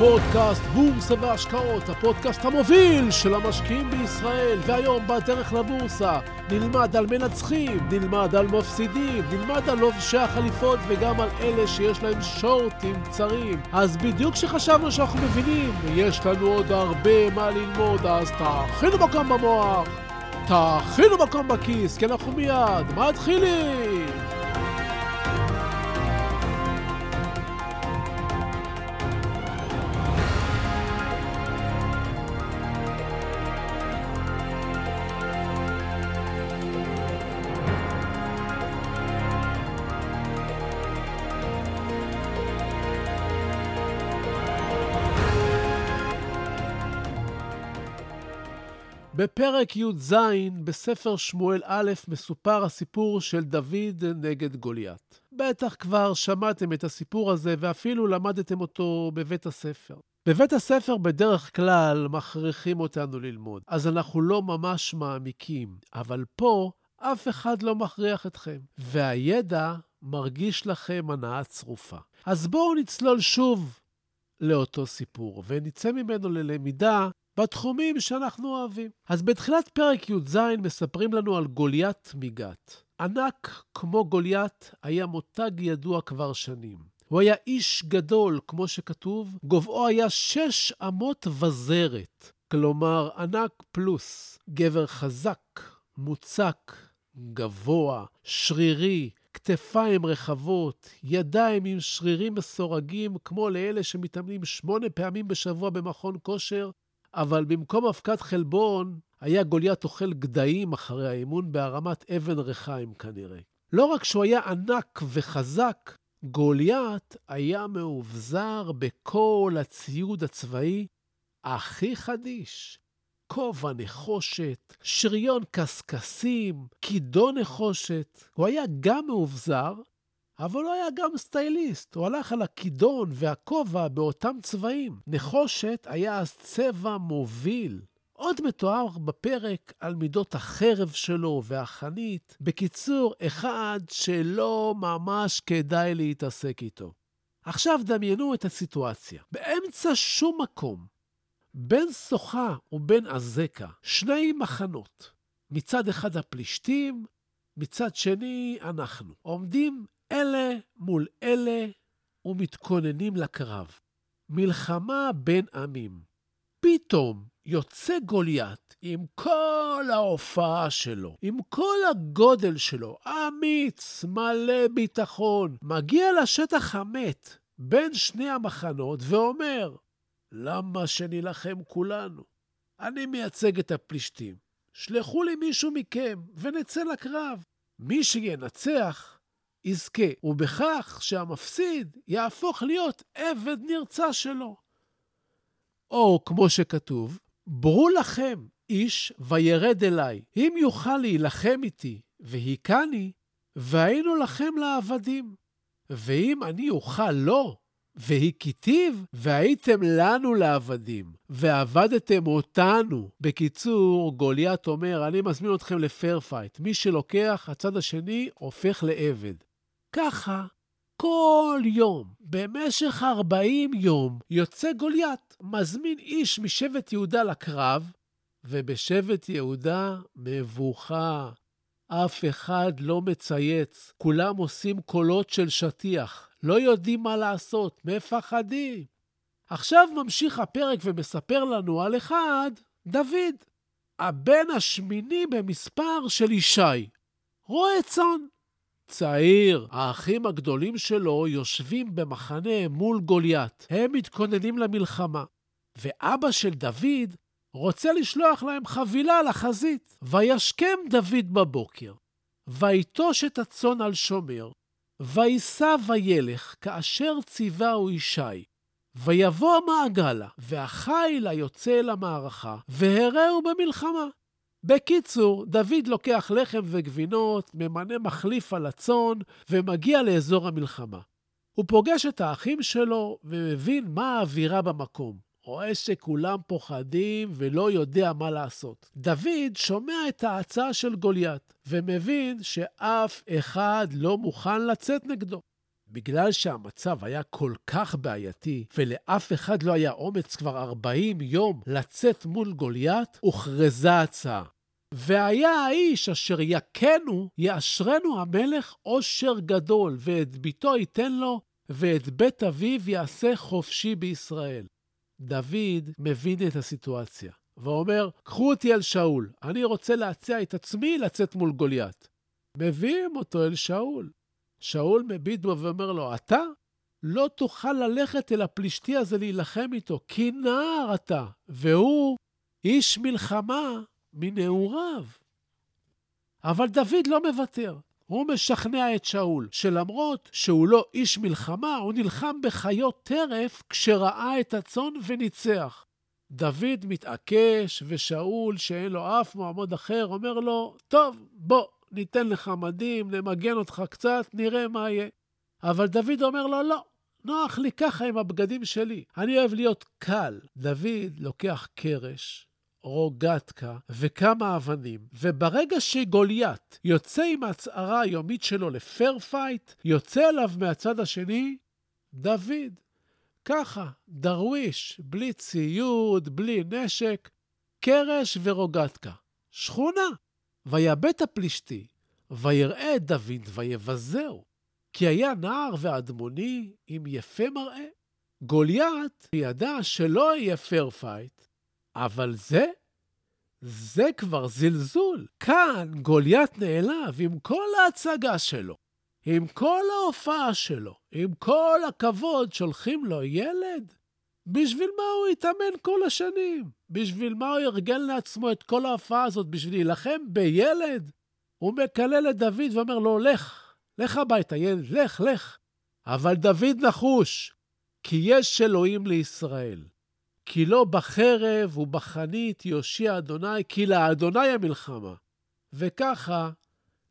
פודקאסט בורסה והשקעות, הפודקאסט המוביל של המשקיעים בישראל. והיום בדרך לבורסה נלמד על מנצחים, נלמד על מפסידים, נלמד על לובשי החליפות וגם על אלה שיש להם שורטים קצרים. אז בדיוק כשחשבנו שאנחנו מבינים, יש לנו עוד הרבה מה ללמוד, אז תאכינו מקום במוח, תאכינו מקום בכיס, כי אנחנו מיד מתחילים! בפרק י"ז בספר שמואל א' מסופר הסיפור של דוד נגד גוליית. בטח כבר שמעתם את הסיפור הזה ואפילו למדתם אותו בבית הספר. בבית הספר בדרך כלל מכריחים אותנו ללמוד, אז אנחנו לא ממש מעמיקים, אבל פה אף אחד לא מכריח אתכם, והידע מרגיש לכם הנאה צרופה. אז בואו נצלול שוב לאותו סיפור, ונצא ממנו ללמידה בתחומים שאנחנו אוהבים. אז בתחילת פרק י"ז מספרים לנו על גוליית מגת. ענק כמו גוליית היה מותג ידוע כבר שנים. הוא היה איש גדול, כמו שכתוב, גובהו היה שש אמות וזרת, כלומר ענק פלוס, גבר חזק, מוצק, גבוה, שרירי, כתפיים רחבות, ידיים עם שרירים מסורגים, כמו לאלה שמתאמנים שמונה פעמים בשבוע במכון כושר, אבל במקום אבקת חלבון, היה גוליית אוכל גדיים אחרי האימון בהרמת אבן ריחיים כנראה. לא רק שהוא היה ענק וחזק, גוליית היה מאובזר בכל הציוד הצבאי הכי חדיש. כובע נחושת, שריון קשקשים, כידון נחושת. הוא היה גם מאובזר, אבל הוא היה גם סטייליסט, הוא הלך על הכידון והכובע באותם צבעים. נחושת היה אז צבע מוביל. עוד מתואר בפרק על מידות החרב שלו והחנית. בקיצור, אחד שלא ממש כדאי להתעסק איתו. עכשיו דמיינו את הסיטואציה. באמצע שום מקום, בין סוחה ובין עזקה, שני מחנות. מצד אחד הפלישתים, מצד שני אנחנו. עומדים אלה מול אלה ומתכוננים לקרב. מלחמה בין עמים. פתאום יוצא גוליית עם כל ההופעה שלו, עם כל הגודל שלו, אמיץ, מלא ביטחון, מגיע לשטח המת בין שני המחנות ואומר, למה שנילחם כולנו? אני מייצג את הפלישתים. שלחו לי מישהו מכם ונצא לקרב. מי שינצח יזכה, ובכך שהמפסיד יהפוך להיות עבד נרצע שלו. או כמו שכתוב, ברו לכם איש וירד אליי, אם יוכל להילחם איתי והכני, והיינו לכם לעבדים. ואם אני אוכל לו, והכיתיו, והייתם לנו לעבדים, ועבדתם אותנו. בקיצור, גוליית אומר, אני מזמין אתכם ל fair fight. מי שלוקח, הצד השני הופך לעבד. ככה, כל יום, במשך 40 יום, יוצא גוליית, מזמין איש משבט יהודה לקרב, ובשבט יהודה מבוכה. אף אחד לא מצייץ, כולם עושים קולות של שטיח, לא יודעים מה לעשות, מפחדים. עכשיו ממשיך הפרק ומספר לנו על אחד, דוד, הבן השמיני במספר של ישי. רועה צאן. צעיר, האחים הגדולים שלו יושבים במחנה מול גוליית. הם מתכוננים למלחמה. ואבא של דוד רוצה לשלוח להם חבילה לחזית. וישכם דוד בבוקר, ויטוש את הצאן על שומר, ויסע וילך כאשר ציווהו ישי. ויבוא המעגלה, והחיל היוצא אל המערכה, והרעו במלחמה. בקיצור, דוד לוקח לחם וגבינות, ממנה מחליף על הצאן, ומגיע לאזור המלחמה. הוא פוגש את האחים שלו ומבין מה האווירה במקום. רואה שכולם פוחדים ולא יודע מה לעשות. דוד שומע את ההצעה של גוליית, ומבין שאף אחד לא מוכן לצאת נגדו. בגלל שהמצב היה כל כך בעייתי, ולאף אחד לא היה אומץ כבר 40 יום לצאת מול גוליית, הוכרזה הצעה. והיה האיש אשר יכנו, יאשרנו המלך עושר גדול, ואת ביתו ייתן לו, ואת בית אביו יעשה חופשי בישראל. דוד מבין את הסיטואציה, ואומר, קחו אותי אל שאול, אני רוצה להציע את עצמי לצאת מול גוליית. מביאים אותו אל שאול. שאול מביט בו ואומר לו, אתה לא תוכל ללכת אל הפלישתי הזה להילחם איתו, כי נער אתה, והוא איש מלחמה מנעוריו. אבל דוד לא מוותר. הוא משכנע את שאול, שלמרות שהוא לא איש מלחמה, הוא נלחם בחיות טרף כשראה את הצאן וניצח. דוד מתעקש, ושאול, שאין לו אף מועמד אחר, אומר לו, טוב, בוא, ניתן לך מדים, נמגן אותך קצת, נראה מה יהיה. אבל דוד אומר לו, לא, נוח לי ככה עם הבגדים שלי. אני אוהב להיות קל. דוד לוקח קרש, רוגטקה וכמה אבנים, וברגע שגוליית יוצא עם ההצהרה היומית שלו ל fair fight, יוצא אליו מהצד השני דוד. ככה, דרוויש, בלי ציוד, בלי נשק, קרש ורוגטקה. שכונה. ויבט הפלישתי, ויראה את דוד ויבזהו, כי היה נער ואדמוני עם יפה מראה. גוליית ידע שלא יהיה fair fight, אבל זה, זה כבר זלזול. כאן גוליית נעלב עם כל ההצגה שלו, עם כל ההופעה שלו, עם כל הכבוד שולחים לו ילד. בשביל מה הוא התאמן כל השנים? בשביל מה הוא ארגן לעצמו את כל ההופעה הזאת? בשביל להילחם בילד? הוא מקלל את דוד ואומר לו, לך, לך הביתה, ילד, לך, לך. אבל דוד נחוש, כי יש אלוהים לישראל. כי לא בחרב ובחנית יושיע אדוני, כי לאדוני המלחמה. וככה,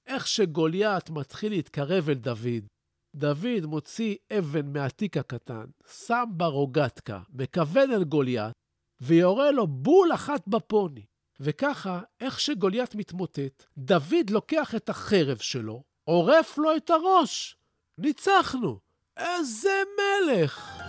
איך שגוליית מתחיל להתקרב אל דוד, דוד מוציא אבן מהתיק הקטן, שם בה רוגטקה, מכוון אל גוליית, ויורה לו בול אחת בפוני. וככה, איך שגוליית מתמוטט, דוד לוקח את החרב שלו, עורף לו את הראש. ניצחנו. איזה מלך!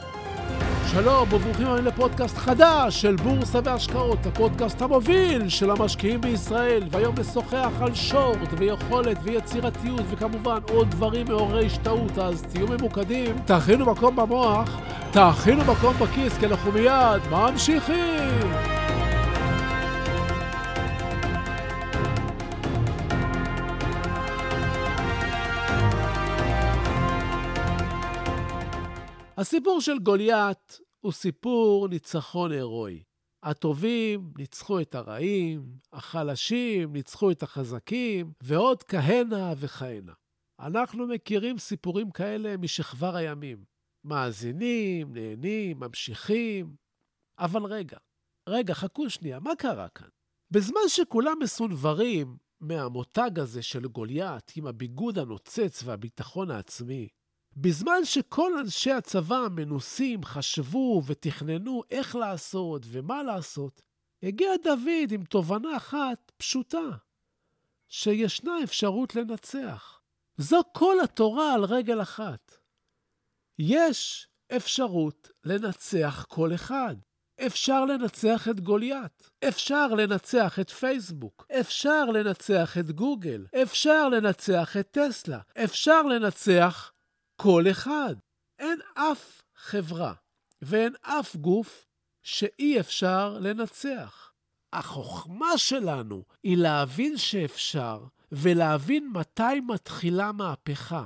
שלום וברוכים הבאים לפודקאסט חדש של בורסה והשקעות, הפודקאסט המוביל של המשקיעים בישראל, והיום נשוחח על שורט ויכולת ויצירתיות וכמובן עוד דברים מעוררי השתאות, אז תהיו ממוקדים, תאכינו מקום במוח, תאכינו מקום בכיס, כי אנחנו מיד ממשיכים! הסיפור של גוליית הוא סיפור ניצחון הירואי. הטובים ניצחו את הרעים, החלשים ניצחו את החזקים, ועוד כהנה וכהנה. אנחנו מכירים סיפורים כאלה משכבר הימים. מאזינים, נהנים, ממשיכים. אבל רגע, רגע, חכו שנייה, מה קרה כאן? בזמן שכולם מסונברים מהמותג הזה של גוליית עם הביגוד הנוצץ והביטחון העצמי, בזמן שכל אנשי הצבא המנוסים חשבו ותכננו איך לעשות ומה לעשות, הגיע דוד עם תובנה אחת פשוטה, שישנה אפשרות לנצח. זו כל התורה על רגל אחת. יש אפשרות לנצח כל אחד. אפשר לנצח את גוליית, אפשר לנצח את פייסבוק, אפשר לנצח את גוגל, אפשר לנצח את טסלה, אפשר לנצח כל אחד. אין אף חברה ואין אף גוף שאי אפשר לנצח. החוכמה שלנו היא להבין שאפשר ולהבין מתי מתחילה מהפכה,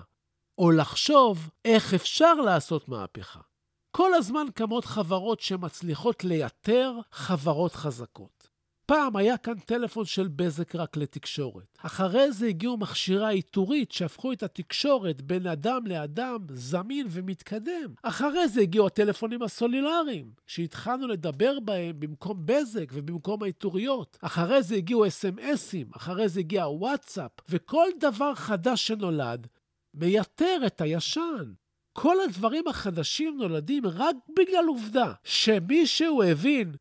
או לחשוב איך אפשר לעשות מהפכה. כל הזמן קמות חברות שמצליחות לייתר חברות חזקות. פעם היה כאן טלפון של בזק רק לתקשורת. אחרי זה הגיעו מכשירי העיטורית שהפכו את התקשורת בין אדם לאדם זמין ומתקדם. אחרי זה הגיעו הטלפונים הסולולריים, שהתחלנו לדבר בהם במקום בזק ובמקום העיטוריות. אחרי זה הגיעו אס.אם.אסים, אחרי זה הגיע הוואטסאפ, וכל דבר חדש שנולד מייתר את הישן. כל הדברים החדשים נולדים רק בגלל עובדה שמישהו הבין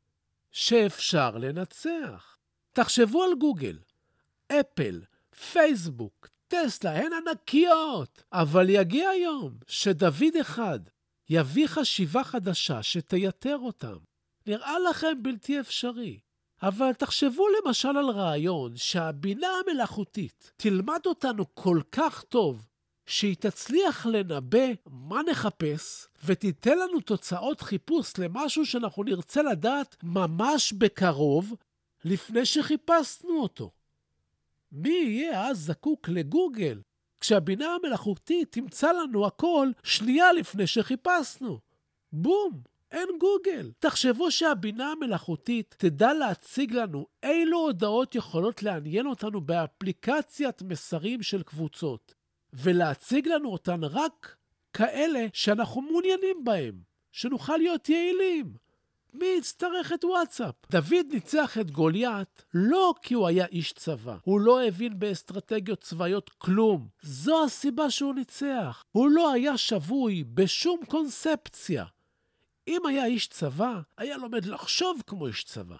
שאפשר לנצח. תחשבו על גוגל, אפל, פייסבוק, טסלה, הן ענקיות. אבל יגיע יום שדוד אחד יביא חשיבה חדשה שתייתר אותם. נראה לכם בלתי אפשרי. אבל תחשבו למשל על רעיון שהבינה המלאכותית תלמד אותנו כל כך טוב, שהיא תצליח לנבא מה נחפש, ותיתן לנו תוצאות חיפוש למשהו שאנחנו נרצה לדעת ממש בקרוב, לפני שחיפשנו אותו. מי יהיה אז זקוק לגוגל, כשהבינה המלאכותית תמצא לנו הכל שנייה לפני שחיפשנו? בום! אין גוגל. תחשבו שהבינה המלאכותית תדע להציג לנו אילו הודעות יכולות לעניין אותנו באפליקציית מסרים של קבוצות, ולהציג לנו אותן רק כאלה שאנחנו מעוניינים בהם, שנוכל להיות יעילים. מי יצטרך את וואטסאפ? דוד ניצח את גוליית לא כי הוא היה איש צבא. הוא לא הבין באסטרטגיות צבאיות כלום. זו הסיבה שהוא ניצח. הוא לא היה שבוי בשום קונספציה. אם היה איש צבא, היה לומד לחשוב כמו איש צבא.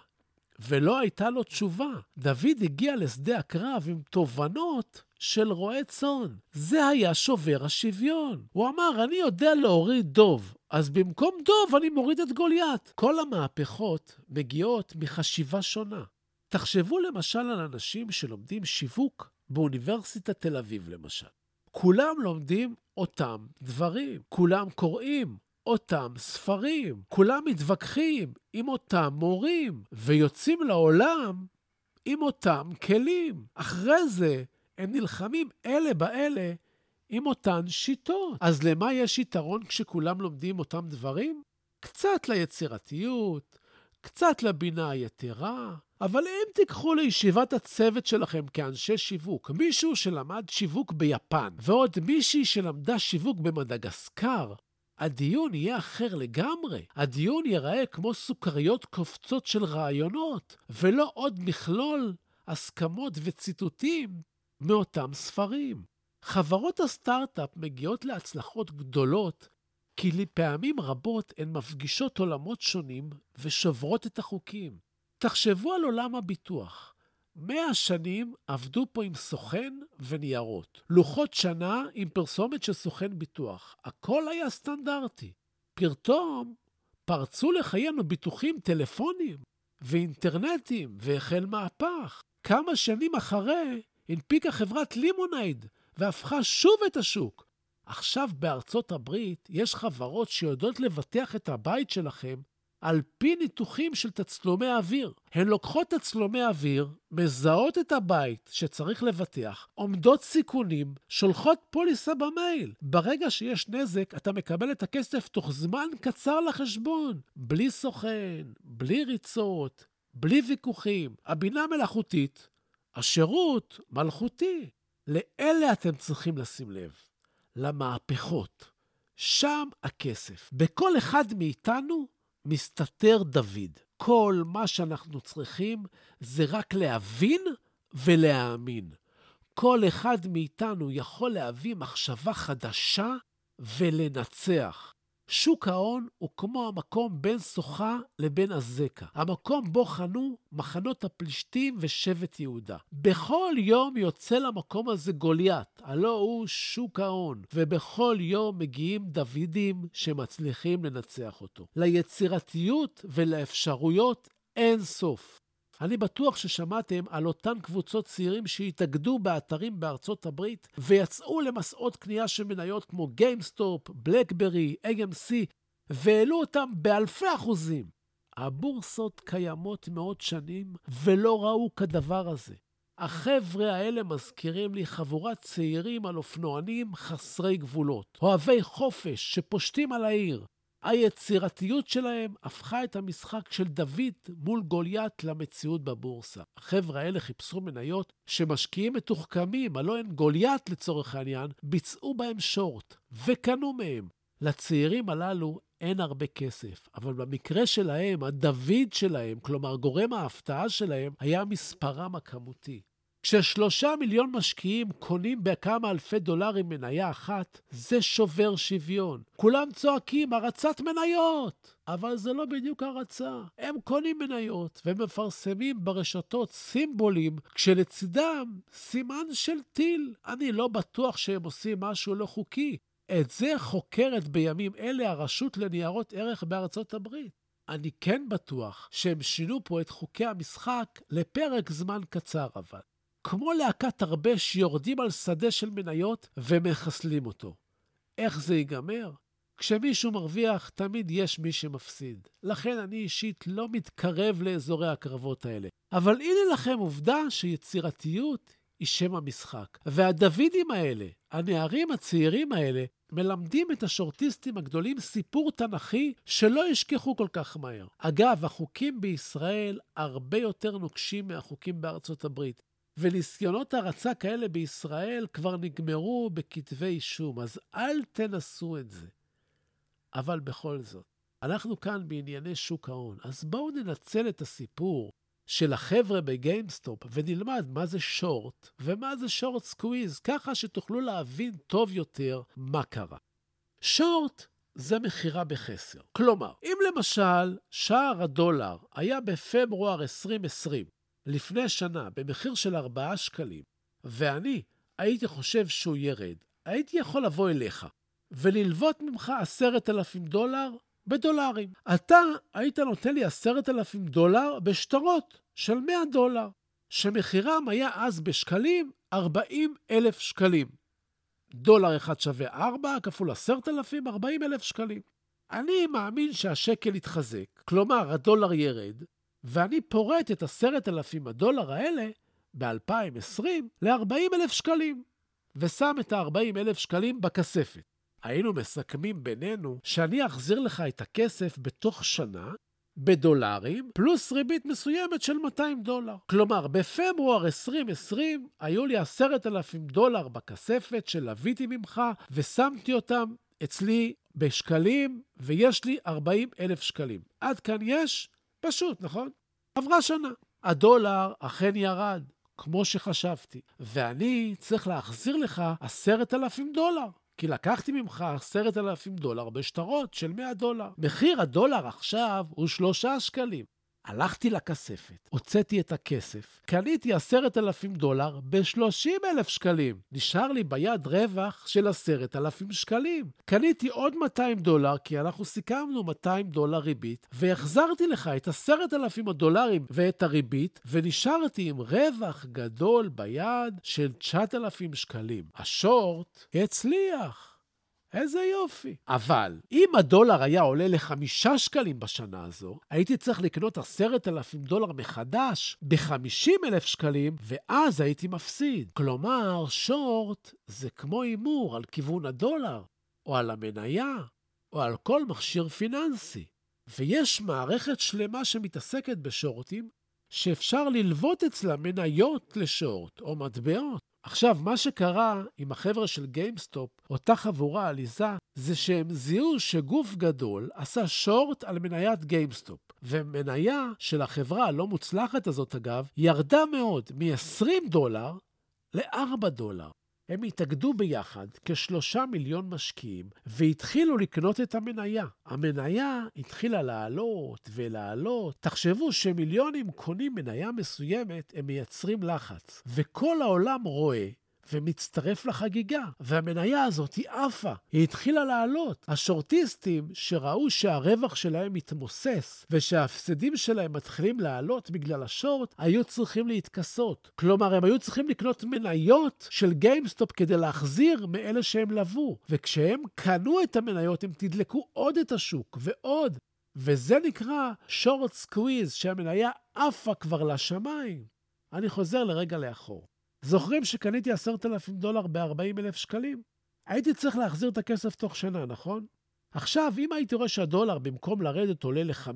ולא הייתה לו תשובה. דוד הגיע לשדה הקרב עם תובנות של רועה צאן. זה היה שובר השוויון. הוא אמר, אני יודע להוריד דוב, אז במקום דוב אני מוריד את גוליית. כל המהפכות מגיעות מחשיבה שונה. תחשבו למשל על אנשים שלומדים שיווק באוניברסיטת תל אביב, למשל. כולם לומדים אותם דברים, כולם קוראים אותם ספרים. כולם מתווכחים עם אותם מורים, ויוצאים לעולם עם אותם כלים. אחרי זה הם נלחמים אלה באלה עם אותן שיטות. אז למה יש יתרון כשכולם לומדים אותם דברים? קצת ליצירתיות, קצת לבינה היתרה, אבל אם תיקחו לישיבת הצוות שלכם כאנשי שיווק מישהו שלמד שיווק ביפן, ועוד מישהי שלמדה שיווק במדגסקר, הדיון יהיה אחר לגמרי. הדיון ייראה כמו סוכריות קופצות של רעיונות, ולא עוד מכלול הסכמות וציטוטים מאותם ספרים. חברות הסטארט-אפ מגיעות להצלחות גדולות כי לפעמים רבות הן מפגישות עולמות שונים ושוברות את החוקים. תחשבו על עולם הביטוח. מאה שנים עבדו פה עם סוכן וניירות. לוחות שנה עם פרסומת של סוכן ביטוח. הכל היה סטנדרטי. פתאום פרצו לחיינו ביטוחים טלפונים ואינטרנטים, והחל מהפך. כמה שנים אחרי הנפיקה חברת לימונייד והפכה שוב את השוק. עכשיו בארצות הברית יש חברות שיודעות לבטח את הבית שלכם על פי ניתוחים של תצלומי אוויר. הן לוקחות תצלומי אוויר, מזהות את הבית שצריך לבטח, עומדות סיכונים, שולחות פוליסה במייל. ברגע שיש נזק, אתה מקבל את הכסף תוך זמן קצר לחשבון. בלי סוכן, בלי ריצות, בלי ויכוחים. הבינה מלאכותית, השירות מלכותי. לאלה אתם צריכים לשים לב, למהפכות. שם הכסף. בכל אחד מאיתנו מסתתר דוד. כל מה שאנחנו צריכים זה רק להבין ולהאמין. כל אחד מאיתנו יכול להביא מחשבה חדשה ולנצח. שוק ההון הוא כמו המקום בין שוכה לבין עזקה. המקום בו חנו מחנות הפלישתים ושבט יהודה. בכל יום יוצא למקום הזה גוליית, הלא הוא שוק ההון, ובכל יום מגיעים דוידים שמצליחים לנצח אותו. ליצירתיות ולאפשרויות אין סוף. אני בטוח ששמעתם על אותן קבוצות צעירים שהתאגדו באתרים בארצות הברית ויצאו למסעות קנייה של מניות כמו GameStop, BlackBerry, AMC, והעלו אותם באלפי אחוזים. הבורסות קיימות מאות שנים ולא ראו כדבר הזה. החבר'ה האלה מזכירים לי חבורת צעירים על אופנוענים חסרי גבולות, אוהבי חופש שפושטים על העיר, היצירתיות שלהם הפכה את המשחק של דוד מול גוליית למציאות בבורסה. החבר'ה האלה חיפשו מניות שמשקיעים מתוחכמים, הלא הן גוליית לצורך העניין, ביצעו בהם שורט וקנו מהם. לצעירים הללו אין הרבה כסף, אבל במקרה שלהם, הדוד שלהם, כלומר גורם ההפתעה שלהם, היה מספרם הכמותי. כששלושה מיליון משקיעים קונים בכמה אלפי דולרים מניה אחת, זה שובר שוויון. כולם צועקים, הרצת מניות! אבל זה לא בדיוק הרצה. הם קונים מניות ומפרסמים ברשתות סימבולים, כשלצידם סימן של טיל. אני לא בטוח שהם עושים משהו לא חוקי. את זה חוקרת בימים אלה הרשות לניירות ערך בארצות הברית. אני כן בטוח שהם שינו פה את חוקי המשחק לפרק זמן קצר אבל. כמו להקת הרבה שיורדים על שדה של מניות ומחסלים אותו. איך זה ייגמר? כשמישהו מרוויח, תמיד יש מי שמפסיד. לכן אני אישית לא מתקרב לאזורי הקרבות האלה. אבל הנה לכם עובדה שיצירתיות היא שם המשחק. והדוידים האלה, הנערים הצעירים האלה, מלמדים את השורטיסטים הגדולים סיפור תנכי שלא ישכחו כל כך מהר. אגב, החוקים בישראל הרבה יותר נוקשים מהחוקים בארצות הברית. וניסיונות הרצה כאלה בישראל כבר נגמרו בכתבי אישום, אז אל תנסו את זה. אבל בכל זאת, אנחנו כאן בענייני שוק ההון, אז בואו ננצל את הסיפור של החבר'ה ב GameStop ונלמד מה זה שורט ומה זה short squeeze, ככה שתוכלו להבין טוב יותר מה קרה. שורט זה מכירה בחסר. כלומר, אם למשל שער הדולר היה בפברואר 2020, לפני שנה, במחיר של 4 שקלים, ואני הייתי חושב שהוא ירד, הייתי יכול לבוא אליך וללוות ממך 10,000 דולר בדולרים. אתה היית נותן לי עשרת אלפים דולר בשטרות של 100 דולר, שמחירם היה אז בשקלים 40 אלף שקלים. דולר אחד שווה 4 כפול 10,000, 40 אלף שקלים. אני מאמין שהשקל יתחזק, כלומר הדולר ירד, ואני פורט את 10,000 הדולר האלה ב-2020 ל-40 אלף שקלים, ושם את ה-40 אלף שקלים בכספת. היינו מסכמים בינינו שאני אחזיר לך את הכסף בתוך שנה, בדולרים, פלוס ריבית מסוימת של 200 דולר. כלומר, בפברואר 2020 היו לי 10,000 דולר בכספת שלוויתי ממך ושמתי אותם אצלי בשקלים, ויש לי 40 אלף שקלים. עד כאן יש? פשוט, נכון? עברה שנה. הדולר אכן ירד, כמו שחשבתי, ואני צריך להחזיר לך 10,000 דולר. כי לקחתי ממך עשרת אלפים דולר בשטרות של 100 דולר. מחיר הדולר עכשיו הוא שלושה שקלים. הלכתי לכספת, הוצאתי את הכסף, קניתי עשרת אלפים דולר בשלושים אלף שקלים. נשאר לי ביד רווח של עשרת אלפים שקלים. קניתי עוד 200 דולר, כי אנחנו סיכמנו 200 דולר ריבית, והחזרתי לך את עשרת אלפים הדולרים ואת הריבית, ונשארתי עם רווח גדול ביד של 9,000 שקלים. השורט הצליח. איזה יופי. אבל אם הדולר היה עולה לחמישה שקלים בשנה הזו, הייתי צריך לקנות עשרת אלפים דולר מחדש בחמישים אלף שקלים, ואז הייתי מפסיד. כלומר, שורט זה כמו הימור על כיוון הדולר, או על המניה, או על כל מכשיר פיננסי. ויש מערכת שלמה שמתעסקת בשורטים, שאפשר ללוות אצלה מניות לשורט או מטבעות. עכשיו, מה שקרה עם החבר'ה של GameStop, אותה חבורה עליזה, זה שהם זיהו שגוף גדול עשה שורט על מניית GameStop. ומניה של החברה הלא מוצלחת הזאת, אגב, ירדה מאוד, מ-20 דולר ל-4 דולר. הם התאגדו ביחד כשלושה מיליון משקיעים והתחילו לקנות את המניה. המניה התחילה לעלות ולעלות. תחשבו שמיליונים קונים מניה מסוימת, הם מייצרים לחץ. וכל העולם רואה ומצטרף לחגיגה. והמניה הזאת היא עפה, היא התחילה לעלות. השורטיסטים שראו שהרווח שלהם מתמוסס ושההפסדים שלהם מתחילים לעלות בגלל השורט, היו צריכים להתכסות. כלומר, הם היו צריכים לקנות מניות של GameStop כדי להחזיר לאלה שהם לוו. וכשהם קנו את המניות, הם תדלקו עוד את השוק ועוד. וזה נקרא short squeeze, שהמניה עפה כבר לשמיים. אני חוזר לרגע לאחור. זוכרים שקניתי עשרת אלפים דולר ב-40 אלף שקלים? הייתי צריך להחזיר את הכסף תוך שנה, נכון? עכשיו, אם הייתי רואה שהדולר במקום לרדת עולה ל-5,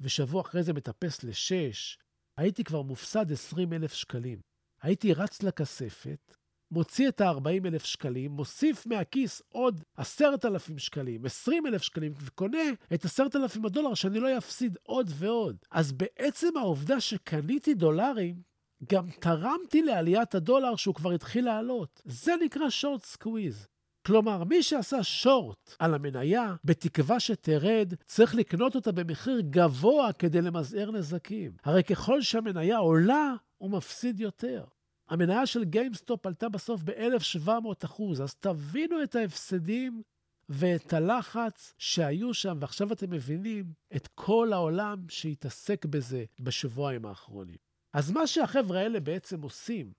ושבוע אחרי זה מטפס ל-6, הייתי כבר מופסד 20 אלף שקלים. הייתי רץ לכספת, מוציא את ה-40 אלף שקלים, מוסיף מהכיס עוד 10,000 שקלים, 20 אלף שקלים, וקונה את 10,000 הדולר שאני לא אפסיד עוד ועוד. אז בעצם העובדה שקניתי דולרים, גם תרמתי לעליית הדולר שהוא כבר התחיל לעלות. זה נקרא short squeeze. כלומר, מי שעשה שורט על המניה, בתקווה שתרד, צריך לקנות אותה במחיר גבוה כדי למזער נזקים. הרי ככל שהמניה עולה, הוא מפסיד יותר. המניה של GameStop עלתה בסוף ב-1,700 אחוז, אז תבינו את ההפסדים ואת הלחץ שהיו שם, ועכשיו אתם מבינים את כל העולם שהתעסק בזה בשבועיים האחרונים. אז מה שהחבר'ה האלה בעצם עושים,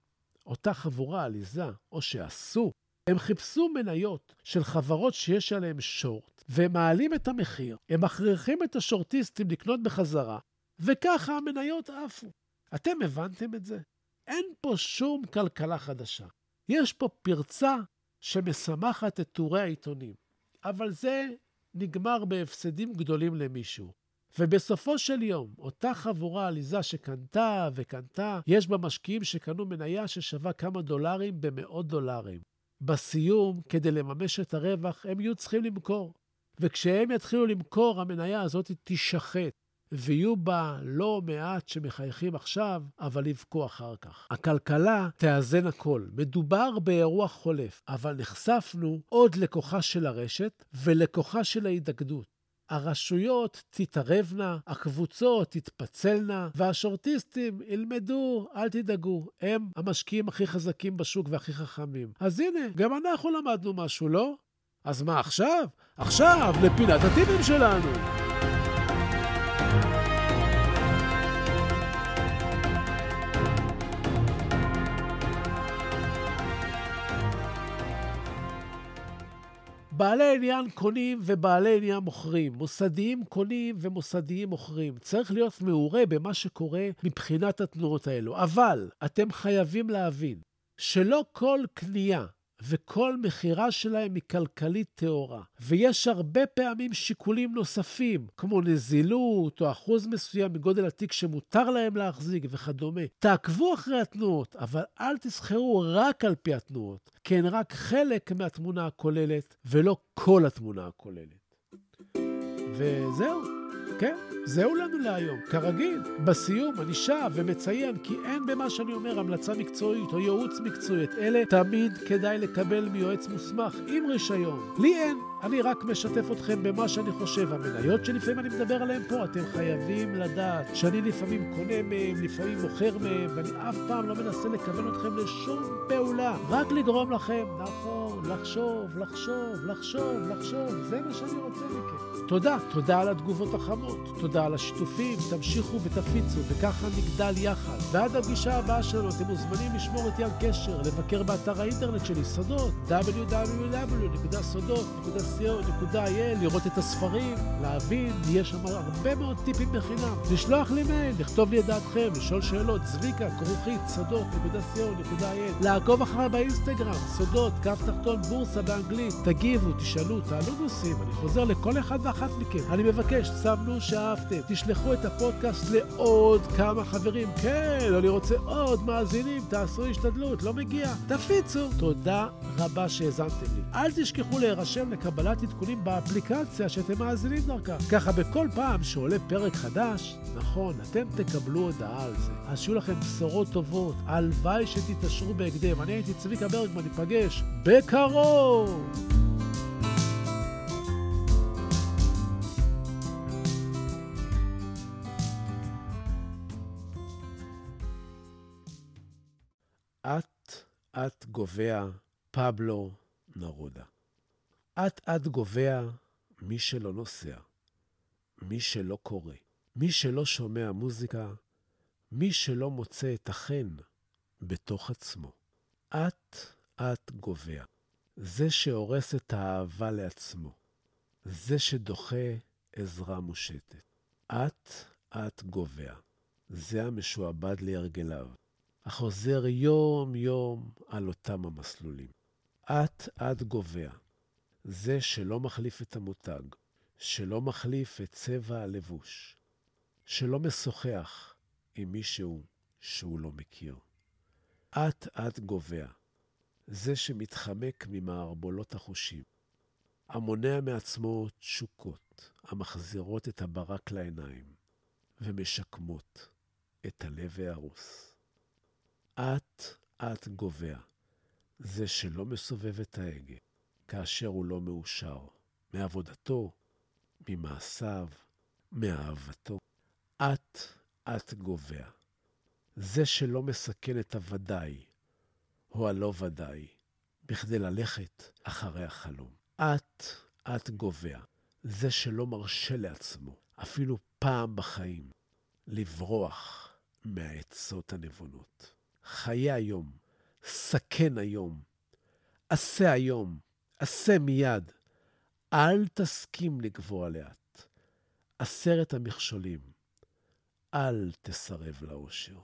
אותה חבורה עליזה, או שעשו, הם חיפשו מניות של חברות שיש עליהן שורט, והם מעלים את המחיר, הם מכריחים את השורטיסטים לקנות בחזרה, וככה המניות עפו. אתם הבנתם את זה? אין פה שום כלכלה חדשה. יש פה פרצה שמשמחת את טורי העיתונים, אבל זה נגמר בהפסדים גדולים למישהו. ובסופו של יום, אותה חבורה עליזה שקנתה וקנתה, יש בה משקיעים שקנו מניה ששווה כמה דולרים במאות דולרים. בסיום, כדי לממש את הרווח, הם יהיו צריכים למכור. וכשהם יתחילו למכור, המניה הזאת תישחט. ויהיו בה לא מעט שמחייכים עכשיו, אבל יבכו אחר כך. הכלכלה תאזן הכל. מדובר באירוע חולף, אבל נחשפנו עוד לכוחה של הרשת ולכוחה של ההתאגדות. הרשויות תתערבנה, הקבוצות תתפצלנה, והשורטיסטים ילמדו, אל תדאגו, הם המשקיעים הכי חזקים בשוק והכי חכמים. אז הנה, גם אנחנו למדנו משהו, לא? אז מה עכשיו? עכשיו לפינת הטיפים שלנו. בעלי עניין קונים ובעלי עניין מוכרים. מוסדיים קונים ומוסדיים מוכרים. צריך להיות מעורה במה שקורה מבחינת התנועות האלו. אבל אתם חייבים להבין שלא כל קנייה וכל מכירה שלהם היא כלכלית טהורה. ויש הרבה פעמים שיקולים נוספים, כמו נזילות או אחוז מסוים מגודל התיק שמותר להם להחזיק וכדומה. תעקבו אחרי התנועות, אבל אל תסחרו רק על פי התנועות, כי הן רק חלק מהתמונה הכוללת, ולא כל התמונה הכוללת. וזהו. כן, זהו לנו להיום. כרגיל, בסיום אני שב ומציין כי אין במה שאני אומר המלצה מקצועית או ייעוץ מקצועי. את אלה תמיד כדאי לקבל מיועץ מוסמך עם רישיון. לי אין. אני רק משתף אתכם במה שאני חושב. המניות שלפעמים אני מדבר עליהן פה, אתם חייבים לדעת שאני לפעמים קונה מהם, לפעמים מוכר מהם, ואני אף פעם לא מנסה לכוון אתכם לשום פעולה. רק לגרום לכם, נכון, לחשוב, לחשוב, לחשוב, לחשוב. זה מה שאני רוצה מכם. תודה, תודה על התגובות החמות, תודה על השיתופים, תמשיכו ותפיצו, וככה נגדל יחד. ועד הפגישה הבאה שלנו אתם מוזמנים לשמור איתי על קשר, לבקר באתר האינטרנט שלי, סודות, www.סודות.com. co.il, לראות את הספרים, להבין, יש שם הרבה מאוד טיפים בחינם. לשלוח לי מייל, לכתוב לי את דעתכם, לשאול שאלות, צביקה, כרוכית, סודות.co.il, לעקוב אחריי באינסטגרם, סודות, קו תחתון בורסה באנגלית, תגיבו, תשאלו, תעלו נושאים, אני חוזר לכל אחד ואחת מכם. אני מבקש, סמנו שאהבתם, תשלחו את הפודקאסט לעוד כמה חברים. כן, אני רוצה עוד מאזינים, תעשו השתדלות, לא מגיע. תפיצו. תודה רבה שהאזנתם לי. אל תשכחו להירשם לקבל... לקבלת עדכונים באפליקציה שאתם מאזינים דרכה. ככה בכל פעם שעולה פרק חדש, נכון, אתם תקבלו הודעה על זה. אז שיהיו לכם בשורות טובות, הלוואי שתתעשרו בהקדם. אני הייתי צביקה ברגמן, ניפגש בקרוב! אט-אט גובע פבלו נרודה. אט-אט גובע מי שלא נוסע, מי שלא קורא, מי שלא שומע מוזיקה, מי שלא מוצא את החן בתוך עצמו. אט-אט גובע. זה שהורס את האהבה לעצמו. זה שדוחה עזרה מושטת. אט-אט גובע. זה המשועבד להרגליו, החוזר יום-יום על אותם המסלולים. אט-אט גובע. זה שלא מחליף את המותג, שלא מחליף את צבע הלבוש, שלא משוחח עם מישהו שהוא לא מכיר. אט-אט גובע, זה שמתחמק ממערבולות החושים, המונע מעצמו תשוקות המחזירות את הברק לעיניים ומשקמות את הלב ההרוס. אט-אט גובע. זה שלא מסובב את ההגה, כאשר הוא לא מאושר, מעבודתו, ממעשיו, מאהבתו. אט-אט גובע. זה שלא מסכן את הוודאי, או הלא ודאי, בכדי ללכת אחרי החלום. אט-אט גובע. זה שלא מרשה לעצמו, אפילו פעם בחיים, לברוח מהעצות הנבונות. חיה היום, סכן היום, עשה היום, עשה מיד. אל תסכים לגבוה לאט. עשרת המכשולים, אל תסרב לאושר.